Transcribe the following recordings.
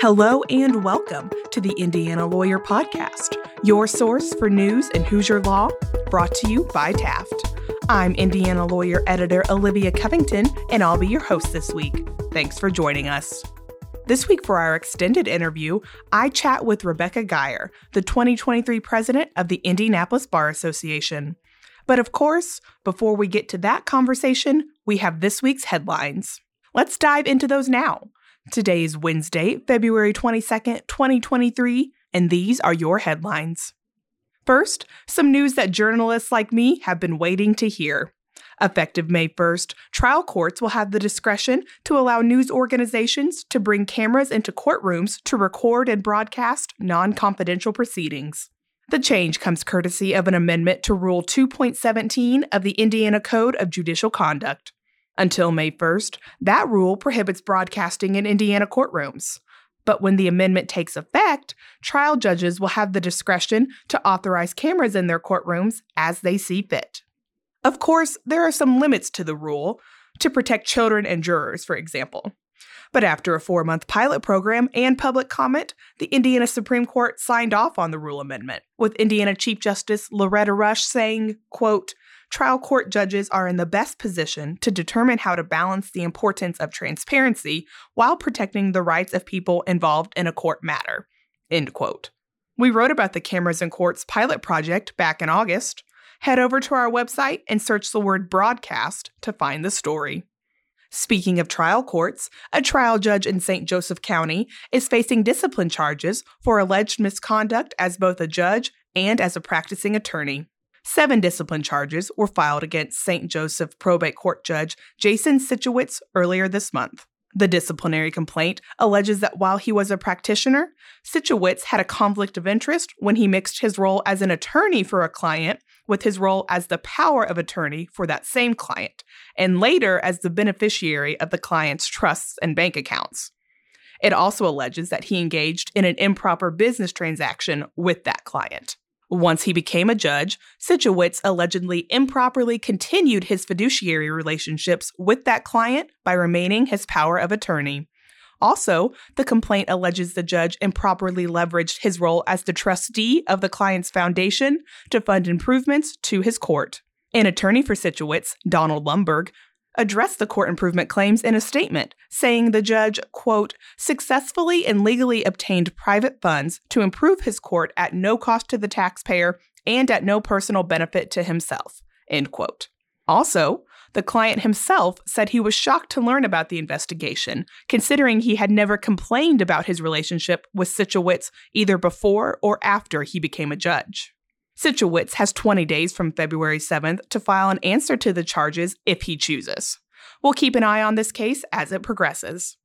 Hello and welcome to the Indiana Lawyer Podcast, your source for news in Hoosier Law, brought to you by Taft. I'm Indiana Lawyer Editor Olivia Covington, and I'll be your host this week. Thanks for joining us. This week, for our extended interview, I chat with Rebecca Geyer, the 2023 president of the Indianapolis Bar Association. But of course, before we get to that conversation, we have this week's headlines. Let's dive into those now. Today is Wednesday, February 22nd, 2023, and these are your headlines. First, some news that journalists like me have been waiting to hear. Effective May 1st, trial courts will have the discretion to allow news organizations to bring cameras into courtrooms to record and broadcast non confidential proceedings. The change comes courtesy of an amendment to Rule 2.17 of the Indiana Code of Judicial Conduct. Until May 1st, that rule prohibits broadcasting in Indiana courtrooms. But when the amendment takes effect, trial judges will have the discretion to authorize cameras in their courtrooms as they see fit. Of course, there are some limits to the rule, to protect children and jurors, for example. But after a four month pilot program and public comment, the Indiana Supreme Court signed off on the rule amendment, with Indiana Chief Justice Loretta Rush saying, quote, trial court judges are in the best position to determine how to balance the importance of transparency while protecting the rights of people involved in a court matter. End quote. We wrote about the Cameras in Courts pilot project back in August. Head over to our website and search the word broadcast to find the story. Speaking of trial courts, a trial judge in St. Joseph County is facing discipline charges for alleged misconduct as both a judge and as a practicing attorney. Seven discipline charges were filed against St. Joseph Probate Court Judge Jason Cichowicz earlier this month. The disciplinary complaint alleges that while he was a practitioner, Cichowicz had a conflict of interest when he mixed his role as an attorney for a client with his role as the power of attorney for that same client, and later as the beneficiary of the client's trusts and bank accounts. It also alleges that he engaged in an improper business transaction with that client. Once he became a judge, Cichowicz allegedly improperly continued his fiduciary relationships with that client by remaining his power of attorney. Also, the complaint alleges the judge improperly leveraged his role as the trustee of the client's foundation to fund improvements to his court. An attorney for Cichowicz, Donald Lundberg, addressed the court improvement claims in a statement, saying the judge, quote, successfully and legally obtained private funds to improve his court at no cost to the taxpayer and at no personal benefit to himself, end quote. Also, the client himself said he was shocked to learn about the investigation, considering he had never complained about his relationship with Cichowicz either before or after he became a judge. Cichowicz has 20 days from February 7th to file an answer to the charges if he chooses. We'll keep an eye on this case as it progresses.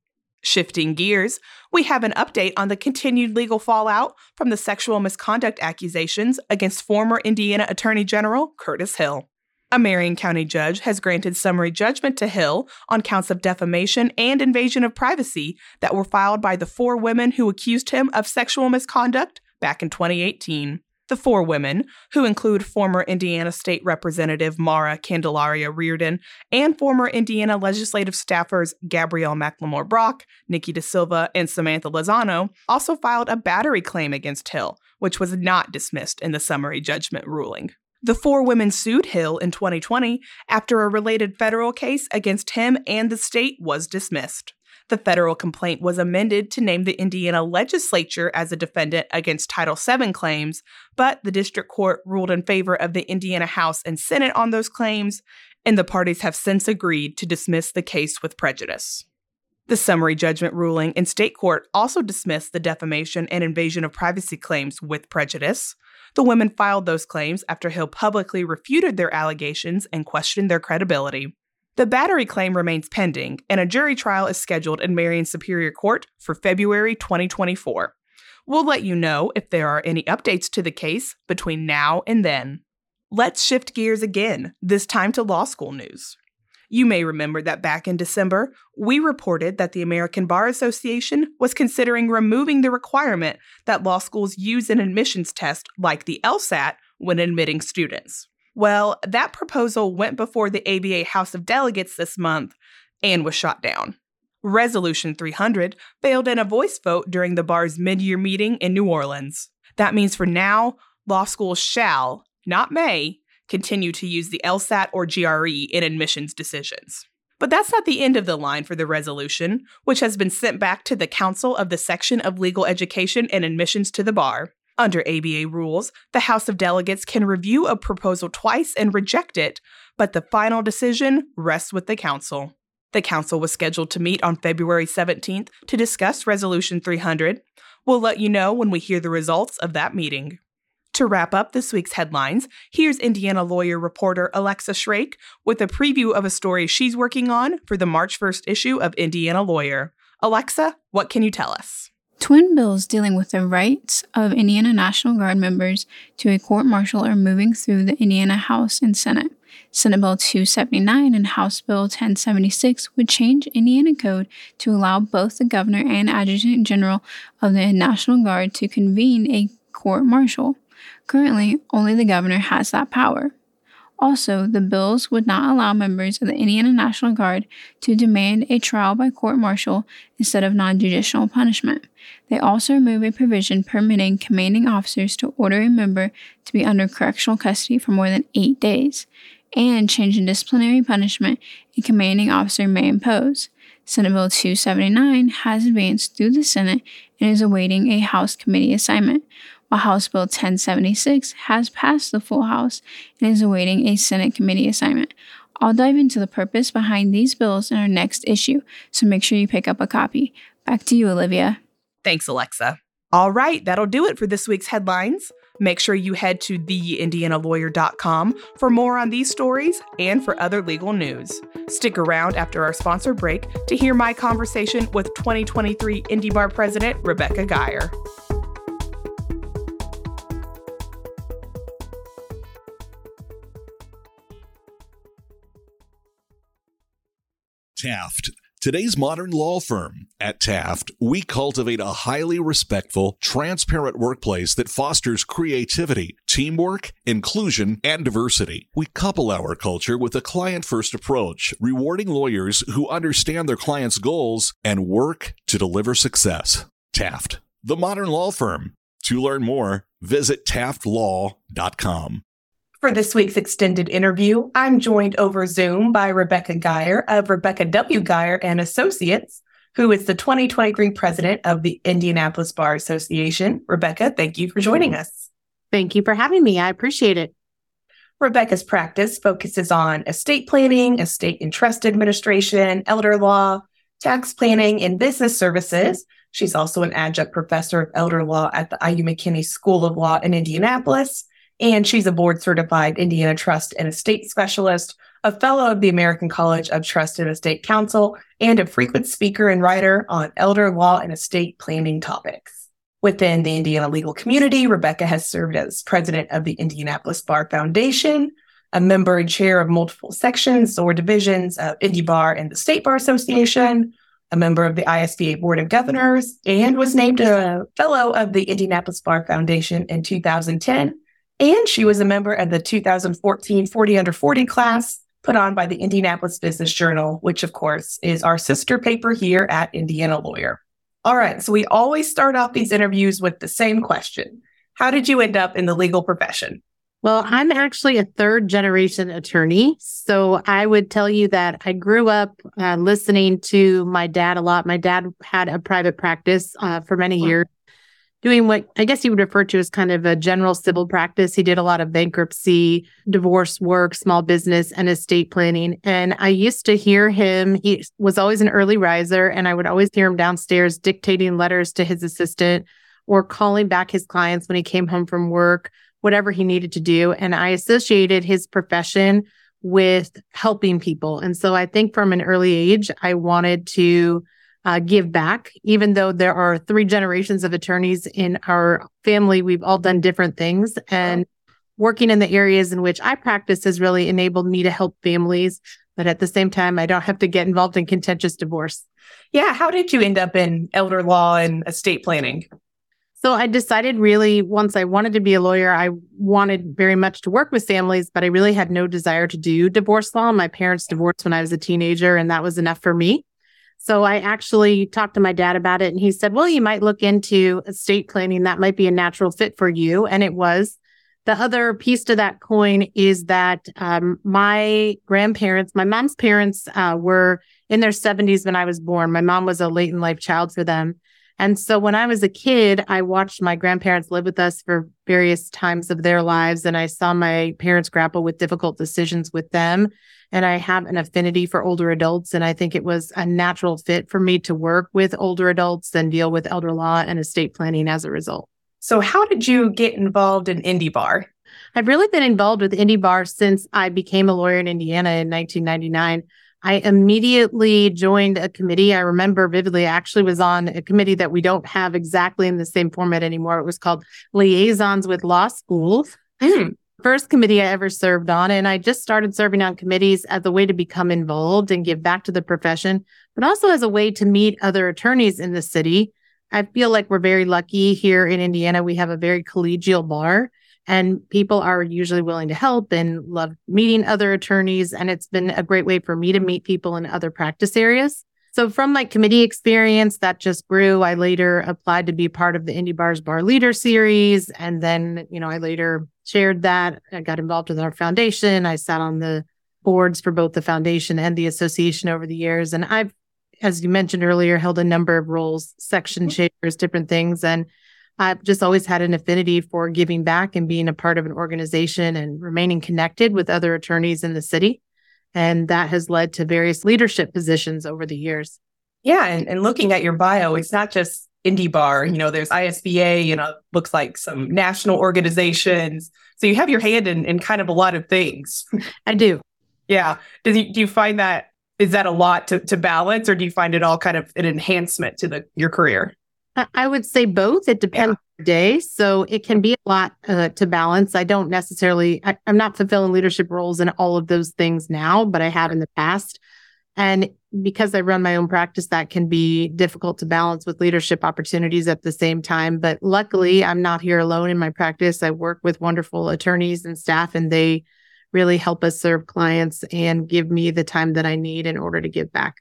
Shifting gears, we have an update on the continued legal fallout from the sexual misconduct accusations against former Indiana Attorney General Curtis Hill. A Marion County judge has granted summary judgment to Hill on counts of defamation and invasion of privacy that were filed by the four women who accused him of sexual misconduct back in 2018. The four women, who include former Indiana State Representative Mara Candelaria Reardon and former Indiana legislative staffers Gabrielle McLemore Brock, Niki DaSilva, and Samantha Lozano, also filed a battery claim against Hill, which was not dismissed in the summary judgment ruling. The four women sued Hill in 2020 after a related federal case against him and the state was dismissed. The federal complaint was amended to name the Indiana legislature as a defendant against Title VII claims, but the district court ruled in favor of the Indiana House and Senate on those claims, and the parties have since agreed to dismiss the case with prejudice. The summary judgment ruling in state court also dismissed the defamation and invasion of privacy claims with prejudice. The women filed those claims after Hill publicly refuted their allegations and questioned their credibility. The battery claim remains pending, and a jury trial is scheduled in Marion Superior Court for February 2024. We'll let you know if there are any updates to the case between now and then. Let's shift gears again, this time to law school news. You may remember that back in December, we reported that the American Bar Association was considering removing the requirement that law schools use an admissions test like the LSAT when admitting students. Well, that proposal went before the ABA House of Delegates this month and was shot down. Resolution 300 failed in a voice vote during the bar's mid year meeting in New Orleans. That means for now, law schools shall, not may, continue to use the LSAT or GRE in admissions decisions. But that's not the end of the line for the resolution, which has been sent back to the Council of the Section of Legal Education and Admissions to the Bar. Under ABA rules, the House of Delegates can review a proposal twice and reject it, but the final decision rests with the Council. The Council was scheduled to meet on February 17th to discuss Resolution 300. We'll let you know when we hear the results of that meeting. To wrap up this week's headlines, here's Indiana lawyer reporter Alexa Shrake with a preview of a story she's working on for the March 1st issue of Indiana Lawyer. Alexa, what can you tell us? Twin bills dealing with the rights of Indiana National Guard members to a court martial are moving through the Indiana House and Senate. Senate Bill 279 and House Bill 1076 would change Indiana code to allow both the governor and adjutant general of the National Guard to convene a court martial. Currently, only the governor has that power. Also, the bills would not allow members of the Indiana National Guard to demand a trial by court martial instead of non judicial punishment. They also remove a provision permitting commanding officers to order a member to be under correctional custody for more than eight days, and change the disciplinary punishment a commanding officer may impose. Senate Bill 279 has advanced through the Senate and is awaiting a House committee assignment while House Bill 1076 has passed the full House and is awaiting a Senate committee assignment. I'll dive into the purpose behind these bills in our next issue, so make sure you pick up a copy. Back to you, Olivia. Thanks, Alexa. All right, that'll do it for this week's headlines. Make sure you head to theindianalawyer.com for more on these stories and for other legal news. Stick around after our sponsor break to hear my conversation with 2023 Indy Bar President Rebecca Geyer. Taft. Today's modern law firm. At Taft, we cultivate a highly respectful, transparent workplace that fosters creativity, teamwork, inclusion, and diversity. We couple our culture with a client first approach, rewarding lawyers who understand their clients' goals and work to deliver success. Taft, the modern law firm. To learn more, visit taftlaw.com. For this week's extended interview, I'm joined over Zoom by Rebecca Geyer of Rebecca W. Geyer and Associates, who is the 2023 president of the Indianapolis Bar Association. Rebecca, thank you for joining us. Thank you for having me. I appreciate it. Rebecca's practice focuses on estate planning, estate and trust administration, elder law, tax planning, and business services. She's also an adjunct professor of elder law at the IU McKinney School of Law in Indianapolis and she's a board certified Indiana Trust and Estate Specialist, a fellow of the American College of Trust and Estate Counsel, and a frequent speaker and writer on elder law and estate planning topics. Within the Indiana legal community, Rebecca has served as president of the Indianapolis Bar Foundation, a member and chair of multiple sections or divisions of Indy Bar and the State Bar Association, a member of the ISBA Board of Governors, and was named a fellow of the Indianapolis Bar Foundation in 2010 and she was a member of the 2014 40 Under 40 class put on by the Indianapolis Business Journal, which, of course, is our sister paper here at Indiana Lawyer. All right, so we always start off these interviews with the same question How did you end up in the legal profession? Well, I'm actually a third generation attorney. So I would tell you that I grew up uh, listening to my dad a lot. My dad had a private practice uh, for many years doing what I guess you would refer to as kind of a general civil practice. He did a lot of bankruptcy, divorce work, small business, and estate planning. And I used to hear him, he was always an early riser, and I would always hear him downstairs dictating letters to his assistant or calling back his clients when he came home from work, whatever he needed to do. And I associated his profession with helping people. And so I think from an early age, I wanted to uh, give back. Even though there are three generations of attorneys in our family, we've all done different things. And working in the areas in which I practice has really enabled me to help families. But at the same time, I don't have to get involved in contentious divorce. Yeah. How did you end up in elder law and estate planning? So I decided really once I wanted to be a lawyer, I wanted very much to work with families, but I really had no desire to do divorce law. My parents divorced when I was a teenager, and that was enough for me. So I actually talked to my dad about it and he said, well, you might look into estate planning. That might be a natural fit for you. And it was. The other piece to that coin is that um, my grandparents, my mom's parents, uh, were in their 70s when I was born. My mom was a late in life child for them. And so when I was a kid, I watched my grandparents live with us for various times of their lives. And I saw my parents grapple with difficult decisions with them. And I have an affinity for older adults. And I think it was a natural fit for me to work with older adults and deal with elder law and estate planning as a result. So, how did you get involved in Indy Bar? I've really been involved with Indy Bar since I became a lawyer in Indiana in 1999. I immediately joined a committee. I remember vividly, I actually was on a committee that we don't have exactly in the same format anymore. It was called Liaisons with Law Schools. Mm. First committee I ever served on. And I just started serving on committees as a way to become involved and give back to the profession, but also as a way to meet other attorneys in the city. I feel like we're very lucky here in Indiana. We have a very collegial bar and people are usually willing to help and love meeting other attorneys. And it's been a great way for me to meet people in other practice areas. So from my committee experience, that just grew. I later applied to be part of the Indy Bars Bar Leader Series. And then, you know, I later shared that. I got involved with our foundation. I sat on the boards for both the foundation and the association over the years. And I've, as you mentioned earlier, held a number of roles, section mm-hmm. chairs, different things. And I've just always had an affinity for giving back and being a part of an organization and remaining connected with other attorneys in the city. And that has led to various leadership positions over the years. Yeah. And, and looking at your bio, it's not just Indy Bar, you know, there's ISBA, you know, looks like some national organizations. So you have your hand in, in kind of a lot of things. I do. Yeah. Do you, do you find that, is that a lot to, to balance or do you find it all kind of an enhancement to the your career? I would say both. It depends yeah. on the day. So it can be a lot uh, to balance. I don't necessarily, I, am not fulfilling leadership roles in all of those things now, but I have in the past. And because I run my own practice, that can be difficult to balance with leadership opportunities at the same time. But luckily, I'm not here alone in my practice. I work with wonderful attorneys and staff, and they really help us serve clients and give me the time that I need in order to give back.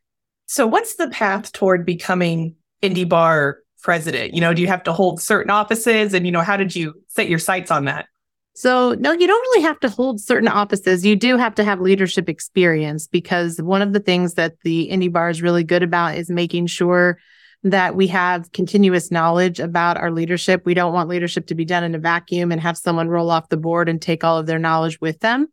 So, what's the path toward becoming Indy Bar president? You know, do you have to hold certain offices? And, you know, how did you set your sights on that? So, no, you don't really have to hold certain offices. You do have to have leadership experience because one of the things that the Indy Bar is really good about is making sure that we have continuous knowledge about our leadership. We don't want leadership to be done in a vacuum and have someone roll off the board and take all of their knowledge with them.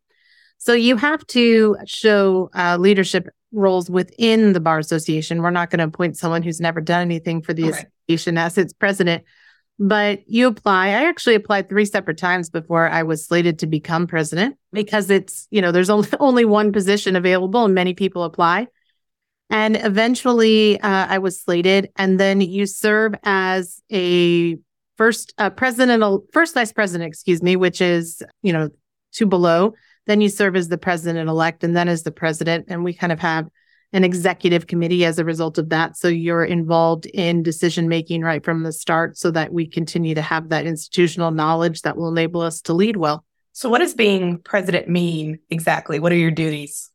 So you have to show uh, leadership roles within the bar association. We're not going to appoint someone who's never done anything for the association as its president. But you apply. I actually applied three separate times before I was slated to become president because it's, you know, there's only, only one position available and many people apply. And eventually uh, I was slated. And then you serve as a first uh, president, first vice president, excuse me, which is, you know, two below then you serve as the president elect and then as the president. And we kind of have an executive committee as a result of that. So you're involved in decision making right from the start so that we continue to have that institutional knowledge that will enable us to lead well. So, what does being president mean exactly? What are your duties?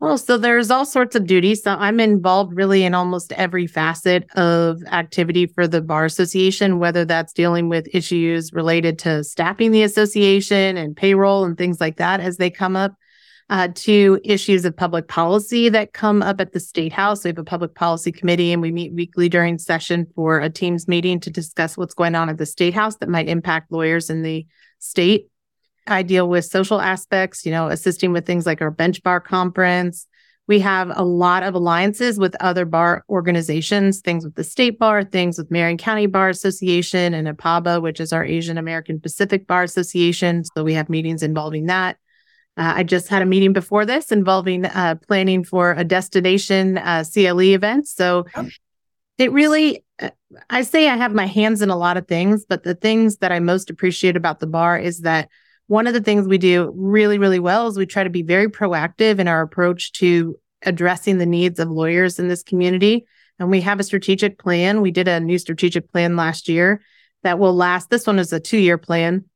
Well, so there's all sorts of duties. So I'm involved really in almost every facet of activity for the Bar Association, whether that's dealing with issues related to staffing the association and payroll and things like that as they come up, uh, to issues of public policy that come up at the State House. We have a public policy committee and we meet weekly during session for a Teams meeting to discuss what's going on at the State House that might impact lawyers in the state. I deal with social aspects, you know, assisting with things like our bench bar conference. We have a lot of alliances with other bar organizations, things with the state bar, things with Marion County Bar Association and APABA, which is our Asian American Pacific Bar Association. So we have meetings involving that. Uh, I just had a meeting before this involving uh, planning for a destination uh, CLE event. So oh. it really, uh, I say I have my hands in a lot of things, but the things that I most appreciate about the bar is that one of the things we do really, really well is we try to be very proactive in our approach to addressing the needs of lawyers in this community. And we have a strategic plan. We did a new strategic plan last year that will last. This one is a two year plan.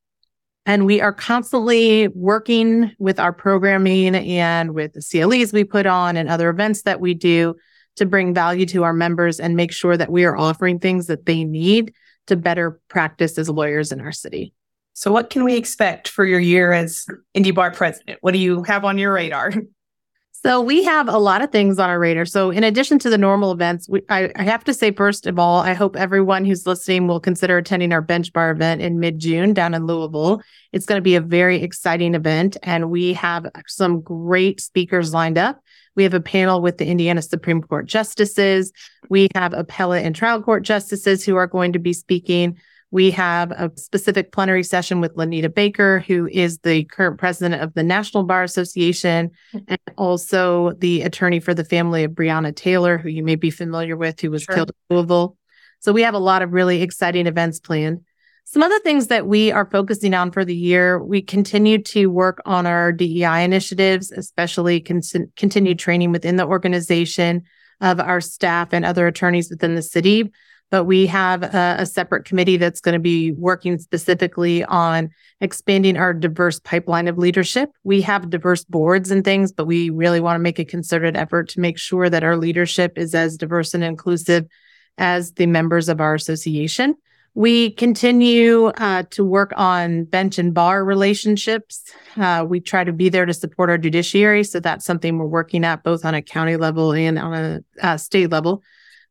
And we are constantly working with our programming and with the CLEs we put on and other events that we do to bring value to our members and make sure that we are offering things that they need to better practice as lawyers in our city. So, what can we expect for your year as Indy Bar president? What do you have on your radar? So we have a lot of things on our radar. So in addition to the normal events, we, I, I, have to say first of all, I hope everyone who's listening will consider attending our bench bar event in mid-June down in Louisville. It's going to be a very exciting event, and we have some great speakers lined up. We have a panel with the Indiana Supreme Court justices. We have appellate and trial court justices who are going to be speaking. We have a specific plenary session with Lonita Baker, who is the current president of the National Bar Association, and also the attorney for the family of Breonna Taylor, who you may be familiar with, who was sure. killed in Louisville. So we have a lot of really exciting events planned. Some other things that we are focusing on for the year, we continue to work on our DEI initiatives, especially con- continued training within the organization of our staff and other attorneys within the city but we have a, a separate committee that's going to be working specifically on expanding our diverse pipeline of leadership. We have diverse boards and things, but we really want to make a concerted effort to make sure that our leadership is as diverse and inclusive as the members of our association. We continue uh, to work on bench and bar relationships. Uh, we try to be there to support our judiciary. So that's something we're working at both on a county level and on a uh, state level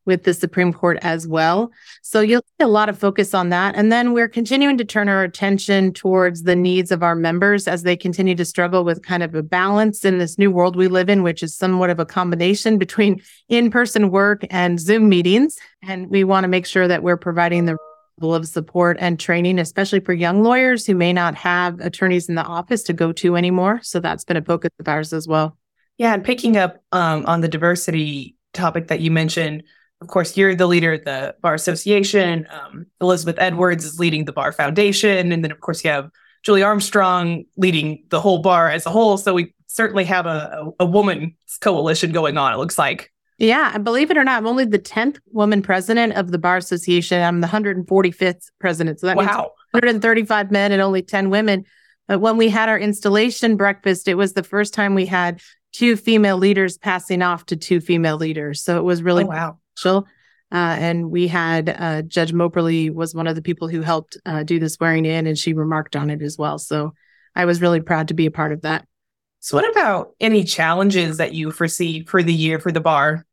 with the Supreme Court as well. So you'll see a lot of focus on that. And then we're continuing to turn our attention towards the needs of our members as they continue to struggle with kind of a balance in this new world we live in, which is somewhat of a combination between in person work and Zoom meetings. And we want to make sure that we're providing the level of support and training, especially for young lawyers who may not have attorneys in the office to go to anymore. So that's been a focus of ours as well. Yeah. And picking up um, on the diversity topic that you mentioned, of course, you're the leader of the Bar Association. Um, Elizabeth Edwards is leading the Bar Foundation. And then, of course, you have Julie Armstrong leading the whole bar as a whole. So we certainly have a, a, a woman's coalition going on, it looks like. Yeah, and believe it or not, I'm only the 10th woman president of the Bar Association. I'm the 145th president. So that wow. means 135 men and only 10 women. But when we had our installation breakfast, it was the first time we had two female leaders passing off to two female leaders. So it was really oh, wow. Uh, and we had uh, Judge Moberly was one of the people who helped uh, do the swearing in, and she remarked on it as well. So I was really proud to be a part of that. So, what about any challenges that you foresee for the year for the bar?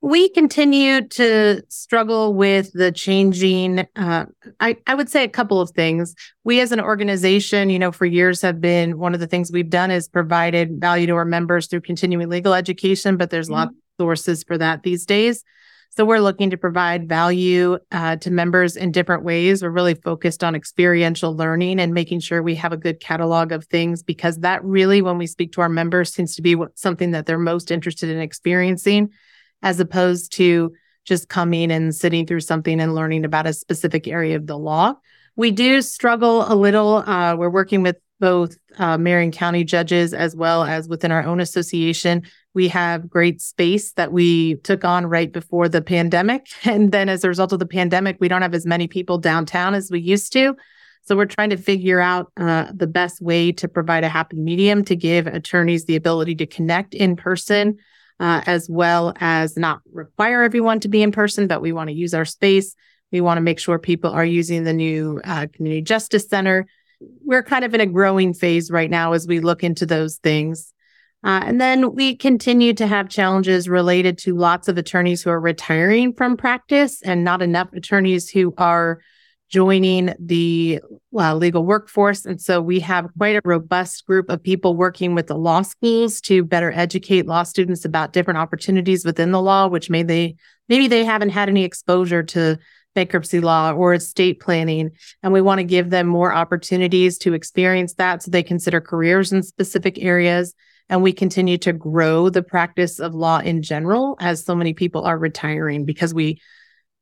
We continue to struggle with the changing. Uh, I, I would say a couple of things. We, as an organization, you know, for years have been one of the things we've done is provided value to our members through continuing legal education, but there's mm-hmm. lots sources for that these days. So we're looking to provide value uh, to members in different ways. We're really focused on experiential learning and making sure we have a good catalog of things because that really, when we speak to our members, seems to be something that they're most interested in experiencing, as opposed to just coming and sitting through something and learning about a specific area of the law. We do struggle a little. Uh, we're working with both uh, Marion County judges as well as within our own association. We have great space that we took on right before the pandemic. And then as a result of the pandemic, we don't have as many people downtown as we used to. So we're trying to figure out uh, the best way to provide a happy medium to give attorneys the ability to connect in person, uh, as well as not require everyone to be in person, but we want to use our space. We want to make sure people are using the new uh, community justice center we're kind of in a growing phase right now as we look into those things. Uh, and then we continue to have challenges related to lots of attorneys who are retiring from practice and not enough attorneys who are joining the uh, legal workforce. And so we have quite a robust group of people working with the law schools to better educate law students about different opportunities within the law, which may they maybe they haven't had any exposure to bankruptcy law or estate planning. And we want to give them more opportunities to experience that so they consider careers in specific areas. And we continue to grow the practice of law in general as so many people are retiring because we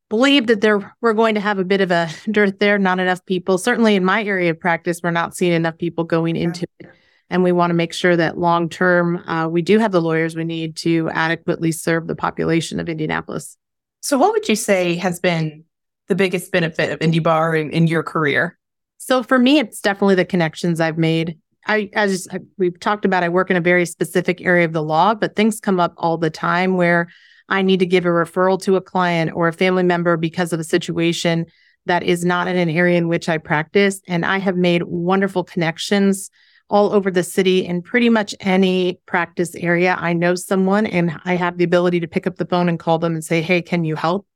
believe that there we're going to have a bit of a dearth there, not enough people. Certainly in my area of practice, we're not seeing enough people going into it. And we want to make sure that long term, uh, we do have the lawyers we need to adequately serve the population of Indianapolis. So, what would you say has been the biggest benefit of Indy Bar in, in your career? So for me, it's definitely the connections I've made. I, as we've talked about, I work in a very specific area of the law, but things come up all the time where I need to give a referral to a client or a family member because of a situation that is not in an area in which I practice. And I have made wonderful connections all over the city in pretty much any practice area. I know someone and I have the ability to pick up the phone and call them and say, Hey, can you help?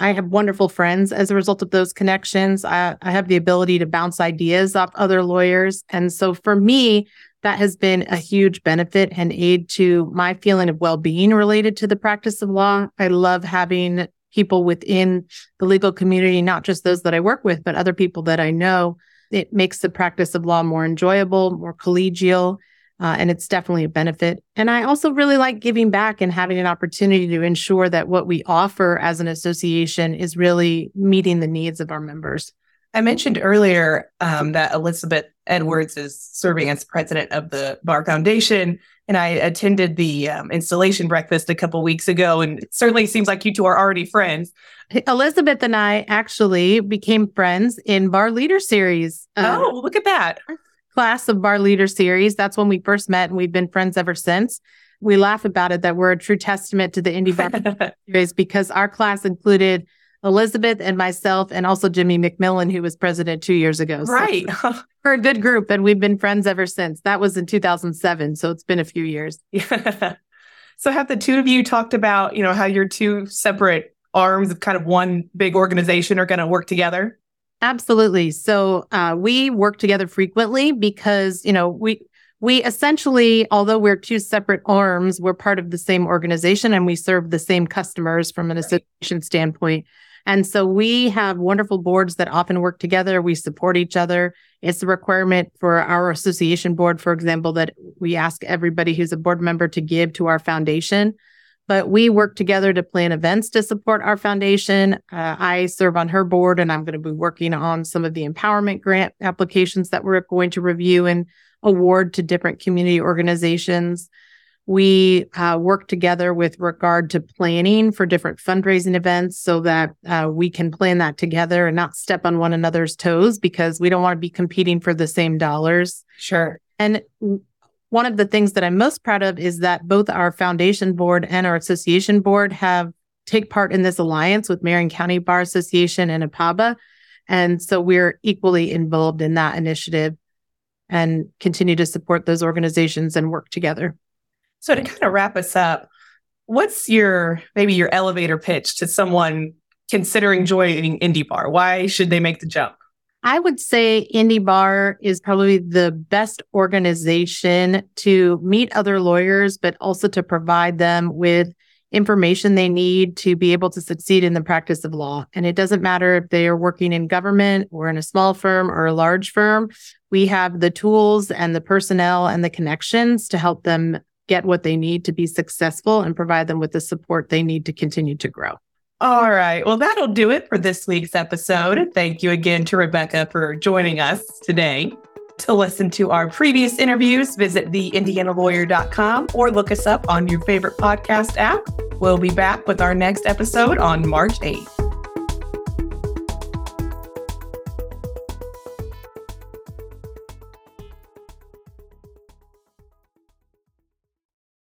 I have wonderful friends as a result of those connections. I, I have the ability to bounce ideas off other lawyers. And so for me, that has been a huge benefit and aid to my feeling of well being related to the practice of law. I love having people within the legal community, not just those that I work with, but other people that I know. It makes the practice of law more enjoyable, more collegial, uh, and it's definitely a benefit. And I also really like giving back and having an opportunity to ensure that what we offer as an association is really meeting the needs of our members. I mentioned earlier um, that Elizabeth Edwards is serving as president of the Bar Foundation, and I attended the um, installation breakfast a couple weeks ago, and it certainly seems like you two are already friends. Elizabeth and I actually became friends in Bar Leader Series. Uh, oh, look at that class of Bar Leader Series. That's when we first met, and we've been friends ever since. We laugh about it that we're a true testament to the Indy Bar Series because our class included Elizabeth and myself, and also Jimmie McMillian, who was president two years ago. Right. So we're a good group, and we've been friends ever since. That was in 2007. So it's been a few years. Yeah. So have the two of you talked about, you know, how your two separate arms of kind of one big organization are going to work together? Absolutely. So uh, we work together frequently because, you know, we, we essentially, although we're two separate arms, we're part of the same organization and we serve the same customers from an right. association standpoint. And so we have wonderful boards that often work together. We support each other. It's a requirement for our association board, for example, that we ask everybody who's a board member to give to our foundation. But we work together to plan events to support our foundation. Uh, I serve on her board, and I'm going to be working on some of the empowerment grant applications that we're going to review and award to different community organizations. We uh, work together with regard to planning for different fundraising events so that uh, we can plan that together and not step on one another's toes because we don't want to be competing for the same dollars. Sure. And one of the things that I'm most proud of is that both our foundation board and our association board have take part in this alliance with Marion County Bar Association and APABA. And so we're equally involved in that initiative and continue to support those organizations and work together. So to kind of wrap us up, what's your maybe your elevator pitch to someone considering joining Indy Bar? Why should they make the jump? I would say Indy Bar is probably the best organization to meet other lawyers, but also to provide them with information they need to be able to succeed in the practice of law. And it doesn't matter if they are working in government or in a small firm or a large firm. We have the tools and the personnel and the connections to help them get what they need to be successful and provide them with the support they need to continue to grow. All right. Well, that'll do it for this week's episode. Thank you again to Rebecca for joining us today. To listen to our previous interviews, visit theindianalawyer.com or look us up on your favorite podcast app. We'll be back with our next episode on March 8th.